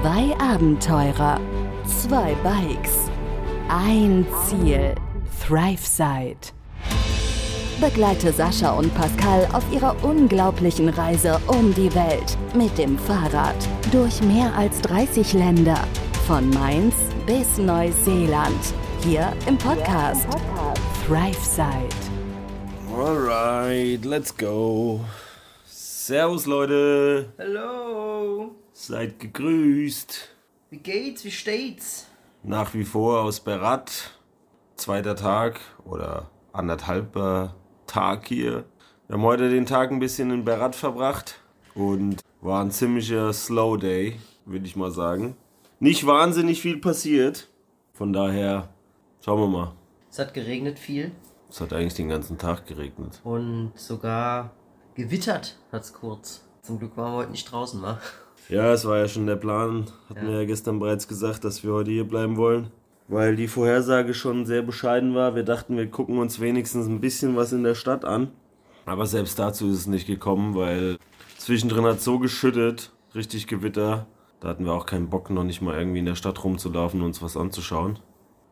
Zwei Abenteurer, zwei Bikes, ein Ziel. ThriveSide. Begleite Sascha und Pascal auf ihrer unglaublichen Reise um die Welt mit dem Fahrrad durch mehr als 30 Länder. Von Mainz bis Neuseeland. Hier im Podcast, ThriveSide. Alright, let's go. Servus Leute, Hallo, seid gegrüßt. wie geht's, wie steht's? Nach wie vor aus Berat, zweiter Tag oder anderthalber Tag hier. Wir haben heute den Tag ein bisschen in Berat verbracht und war ein ziemlicher Slow Day, würde ich mal sagen. Nicht wahnsinnig viel passiert, von daher schauen wir mal. Es hat geregnet viel Es hat eigentlich den ganzen Tag geregnet. und sogar gewittert hat's kurz. Zum Glück waren wir heute nicht draußen, wa? Ja, es war ja schon der Plan. Hatten wir ja gestern bereits gesagt, dass wir heute hier bleiben wollen. Weil die Vorhersage schon sehr bescheiden war. Wir dachten, wir gucken uns wenigstens ein bisschen was in der Stadt an. Aber selbst dazu ist es nicht gekommen, weil zwischendrin hat so geschüttet, richtig Gewitter. Da hatten wir auch keinen Bock, noch nicht mal irgendwie in der Stadt rumzulaufen und uns was anzuschauen.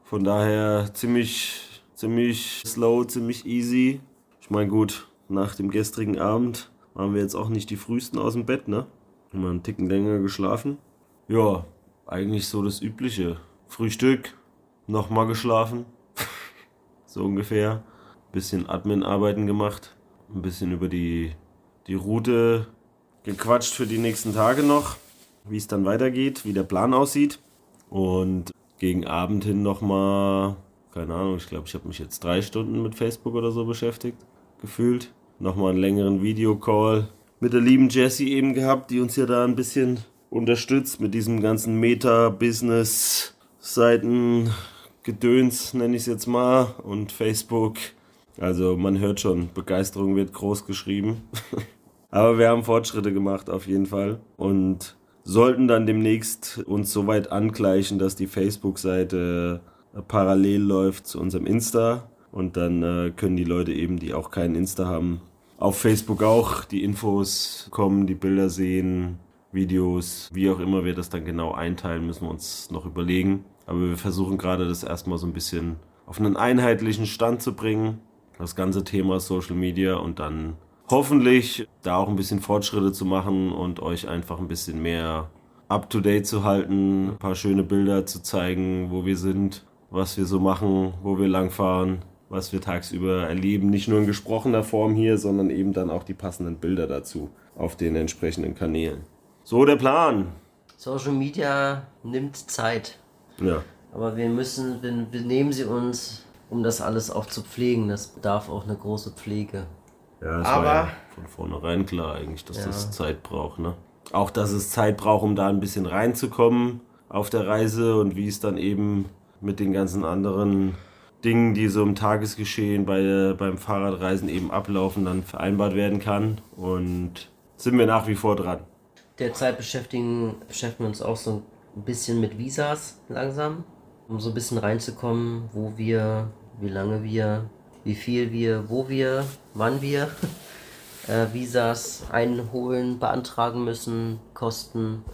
Von daher ziemlich, ziemlich slow, ziemlich easy. Ich meine, gut, nach dem gestrigen Abend waren wir jetzt auch nicht die frühesten aus dem Bett, ne? Wir einen Ticken länger geschlafen. Ja, eigentlich so das Übliche. Frühstück, nochmal geschlafen. so ungefähr. Bisschen Admin-Arbeiten gemacht. Ein bisschen über die, die Route gequatscht für die nächsten Tage noch. Wie es dann weitergeht, wie der Plan aussieht. Und gegen Abend hin nochmal, keine Ahnung, ich glaube, ich habe mich jetzt drei Stunden mit Facebook oder so beschäftigt, gefühlt. Nochmal einen längeren Videocall mit der lieben Jessie eben gehabt, die uns ja da ein bisschen unterstützt mit diesem ganzen Meta-Business-Seiten. Gedöns, nenne ich es jetzt mal, und Facebook. Also man hört schon, Begeisterung wird groß geschrieben. Aber wir haben Fortschritte gemacht auf jeden Fall und sollten dann demnächst uns so weit angleichen, dass die Facebook-Seite äh, parallel läuft zu unserem Insta und dann äh, können die Leute eben, die auch keinen Insta haben, auf Facebook auch. Die Infos kommen, die Bilder sehen, Videos, wie auch immer wir das dann genau einteilen, müssen wir uns noch überlegen. Aber wir versuchen gerade das erstmal so ein bisschen auf einen einheitlichen Stand zu bringen, das ganze Thema Social Media und dann hoffentlich da auch ein bisschen Fortschritte zu machen und euch einfach ein bisschen mehr up-to-date zu halten, ein paar schöne Bilder zu zeigen, wo wir sind, was wir so machen, wo wir langfahren, was wir tagsüber erleben. Nicht nur in gesprochener Form hier, sondern eben dann auch die passenden Bilder dazu auf den entsprechenden Kanälen. So der Plan. Social Media nimmt Zeit, Ja. aber wir müssen, wir, wir nehmen sie uns, um das alles auch zu pflegen. Das bedarf auch eine große Pflege. Ja, es Aber- war ja von vornherein klar eigentlich, dass Ja. das Zeit braucht. Ne? Auch, dass es Zeit braucht, um da ein bisschen reinzukommen auf der Reise und wie es dann eben mit den ganzen anderen Dingen, die so im Tagesgeschehen bei, beim Fahrradreisen eben ablaufen, dann vereinbart werden kann. Und sind wir nach wie vor dran. Derzeit beschäftigen, beschäftigen wir uns auch so ein bisschen mit Visas langsam, um so ein bisschen reinzukommen, wo wir, wie lange wir, wie viel wir, wo wir, wann wir äh, Visas einholen, beantragen müssen, Kosten,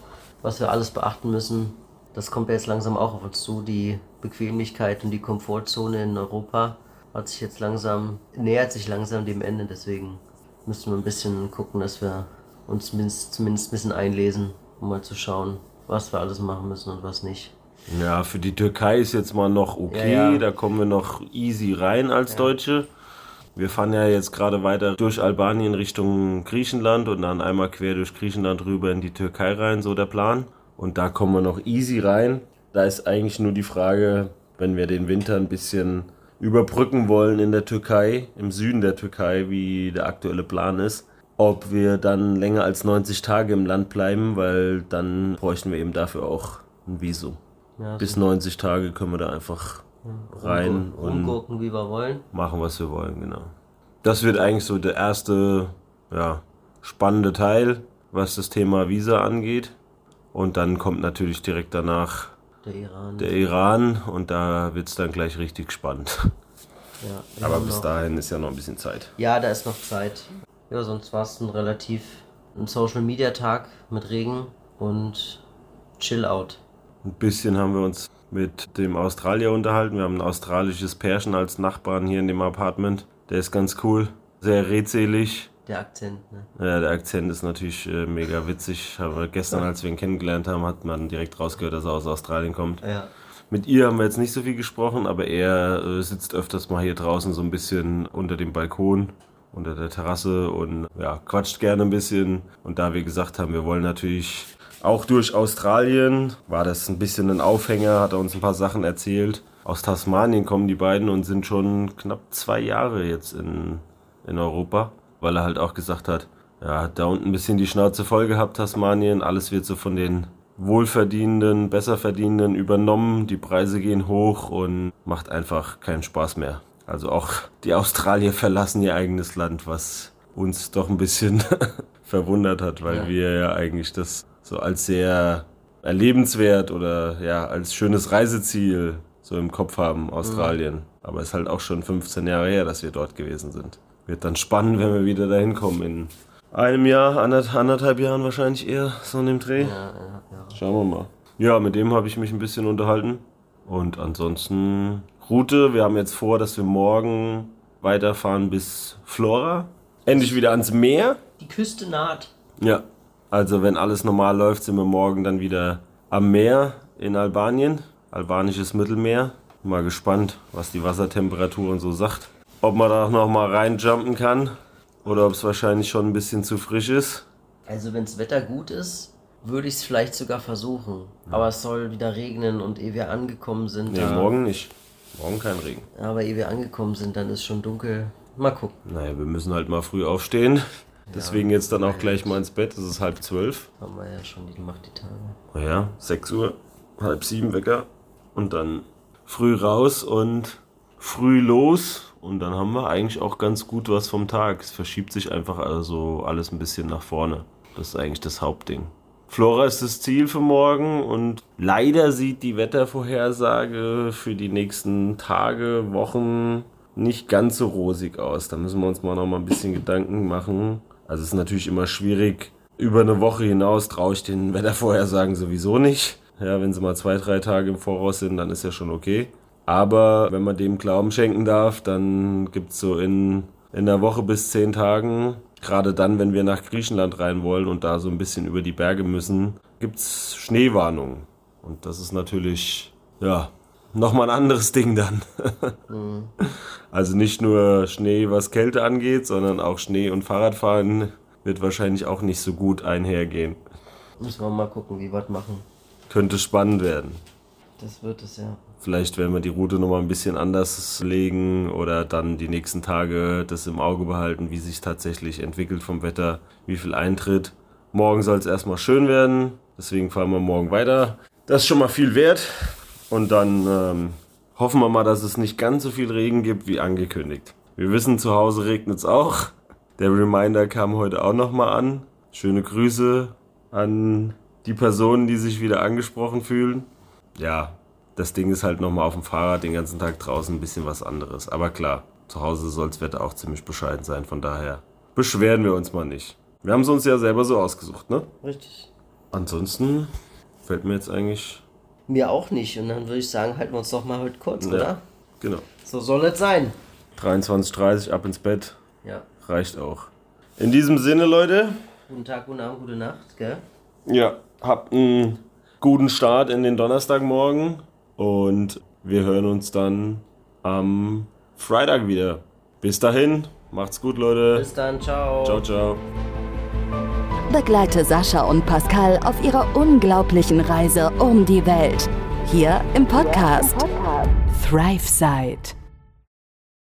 was wir alles beachten müssen. Das kommt ja jetzt langsam auch auf uns zu. Die Bequemlichkeit und die Komfortzone in Europa hat sich jetzt langsam, nähert sich langsam dem Ende. Deswegen müssen wir ein bisschen gucken, dass wir uns zumindest, zumindest ein bisschen einlesen, um mal zu schauen, was wir alles machen müssen und was nicht. Ja, für die Türkei ist jetzt mal noch okay. Ja, ja. Da kommen wir noch easy rein als Deutsche. Wir fahren ja jetzt gerade weiter durch Albanien Richtung Griechenland und dann einmal quer durch Griechenland rüber in die Türkei rein, so der Plan. Und da kommen wir noch easy rein. Da ist eigentlich nur die Frage, wenn wir den Winter ein bisschen überbrücken wollen in der Türkei, im Süden der Türkei, wie der aktuelle Plan ist, ob wir dann länger als 90 Tage im Land bleiben, weil dann bräuchten wir eben dafür auch ein Visum. Ja, Bis 90 Tage können wir da einfach rein und rumgucken, wie wir wollen. machen, was wir wollen, genau. Das wird eigentlich so der erste, ja, spannende Teil, was das Thema Visa angeht. Und dann kommt natürlich direkt danach Der Iran. der Iran und da wird es dann gleich richtig spannend. ja, Aber bis dahin ist ja noch ein bisschen Zeit. Ja, da ist noch Zeit. Ja, sonst war es ein relativ ein Social Media Tag mit Regen und Chill out. Ein bisschen haben wir uns mit dem Australier unterhalten. Wir haben ein australisches Pärchen als Nachbarn hier in dem Apartment. Der ist ganz cool, sehr redselig. Der Akzent, ne? Ja, der Akzent ist natürlich äh, mega witzig. Aber gestern, als wir ihn kennengelernt haben, hat man direkt rausgehört, dass er aus Australien kommt. Ja. Mit ihr haben wir jetzt nicht so viel gesprochen, aber er äh, sitzt öfters mal hier draußen so ein bisschen unter dem Balkon, unter der Terrasse und ja, quatscht gerne ein bisschen. Und da wir gesagt haben, wir wollen natürlich auch durch Australien, war das ein bisschen ein Aufhänger, hat er uns ein paar Sachen erzählt. Aus Tasmanien kommen die beiden und sind schon knapp zwei Jahre jetzt in, in Europa, weil er halt auch gesagt hat, ja, hat da unten ein bisschen die Schnauze voll gehabt, Tasmanien. Alles wird so von den Wohlverdienenden, Besserverdienenden übernommen. Die Preise gehen hoch und macht einfach keinen Spaß mehr. Also auch die Australier verlassen ihr eigenes Land, was uns doch ein bisschen verwundert hat, weil Ja. wir ja eigentlich das so als sehr erlebenswert oder ja als schönes Reiseziel so im Kopf haben, Australien. Aber es ist halt auch schon 15 Jahre her, dass wir dort gewesen sind. Wird dann spannend, wenn wir wieder dahin kommen in einem Jahr, anderth- anderthalb Jahren wahrscheinlich eher, so in dem Dreh. Ja, ja, ja. Schauen wir mal. Ja, mit dem habe ich mich ein bisschen unterhalten. Und ansonsten Route. Wir haben jetzt vor, dass wir morgen weiterfahren bis Flora. Endlich wieder ans Meer. Die Küste naht. Ja. Also wenn alles normal läuft, sind wir morgen dann wieder am Meer in Albanien. Albanisches Mittelmeer. Mal gespannt, was die Wassertemperatur und so sagt. Ob man da noch mal reinjumpen kann. Oder ob es wahrscheinlich schon ein bisschen zu frisch ist. Also wenn das Wetter gut ist, würde ich es vielleicht sogar versuchen. Aber es soll wieder regnen und ehe wir angekommen sind, Nee, da- morgen nicht. Morgen kein Regen. aber ehe wir angekommen sind, dann ist schon dunkel. Mal gucken. Naja, wir müssen halt mal früh aufstehen. Deswegen jetzt dann auch gleich mal ins Bett. Es ist halb zwölf. Haben wir ja schon gemacht, die Tage. Naja, sechs Uhr, halb sieben Wecker. Und dann früh raus und früh los. Und dann haben wir eigentlich auch ganz gut was vom Tag. Es verschiebt sich einfach also alles ein bisschen nach vorne. Das ist eigentlich das Hauptding. Flora ist das Ziel für morgen und leider sieht die Wettervorhersage für die nächsten Tage, Wochen nicht ganz so rosig aus. Da müssen wir uns mal noch mal ein bisschen Gedanken machen. Also es ist natürlich immer schwierig. Über eine Woche hinaus traue ich den Wettervorhersagen sowieso nicht. Ja, wenn sie mal zwei, drei Tage im Voraus sind, dann ist ja schon okay. Aber wenn man dem Glauben schenken darf, dann gibt's so in, in einer Woche bis zehn Tagen, gerade dann, wenn wir nach Griechenland rein wollen und da so ein bisschen über die Berge müssen, gibt's Schneewarnungen. Und das ist natürlich, ja, nochmal ein anderes Ding dann. Also nicht nur Schnee, was Kälte angeht, sondern auch Schnee und Fahrradfahren wird wahrscheinlich auch nicht so gut einhergehen. Müssen wir mal gucken, wie wir das machen. Könnte spannend werden. Das wird es ja. Vielleicht werden wir die Route nochmal ein bisschen anders legen oder dann die nächsten Tage das im Auge behalten, wie sich tatsächlich entwickelt vom Wetter, wie viel eintritt. Morgen soll es erstmal schön werden, deswegen fahren wir morgen weiter. Das ist schon mal viel wert. Und dann ähm, hoffen wir mal, dass es nicht ganz so viel Regen gibt wie angekündigt. Wir wissen, zu Hause regnet es auch. Der Reminder kam heute auch nochmal an. Schöne Grüße an die Personen, die sich wieder angesprochen fühlen. Ja, das Ding ist halt nochmal auf dem Fahrrad den ganzen Tag draußen ein bisschen was anderes. Aber klar, zu Hause soll das Wetter auch ziemlich bescheiden sein. Von daher beschweren wir uns mal nicht. Wir haben es uns ja selber so ausgesucht, ne? Richtig. Ansonsten fällt mir jetzt eigentlich. Mir auch nicht. Und dann würde ich sagen, halten wir uns doch mal heute kurz, Ja. oder? Genau. So soll es sein. 23.30 ab ins Bett. Ja. Reicht auch. In diesem Sinne, Leute. Guten Tag, guten Abend, gute Nacht, gell? Ja, habt einen guten Start in den Donnerstagmorgen. Und wir hören uns dann am Freitag wieder. Bis dahin, macht's gut, Leute. Bis dann, ciao. Ciao, ciao. Begleite Sascha und Pascal auf ihrer unglaublichen Reise um die Welt. Hier im Podcast ThriveSide.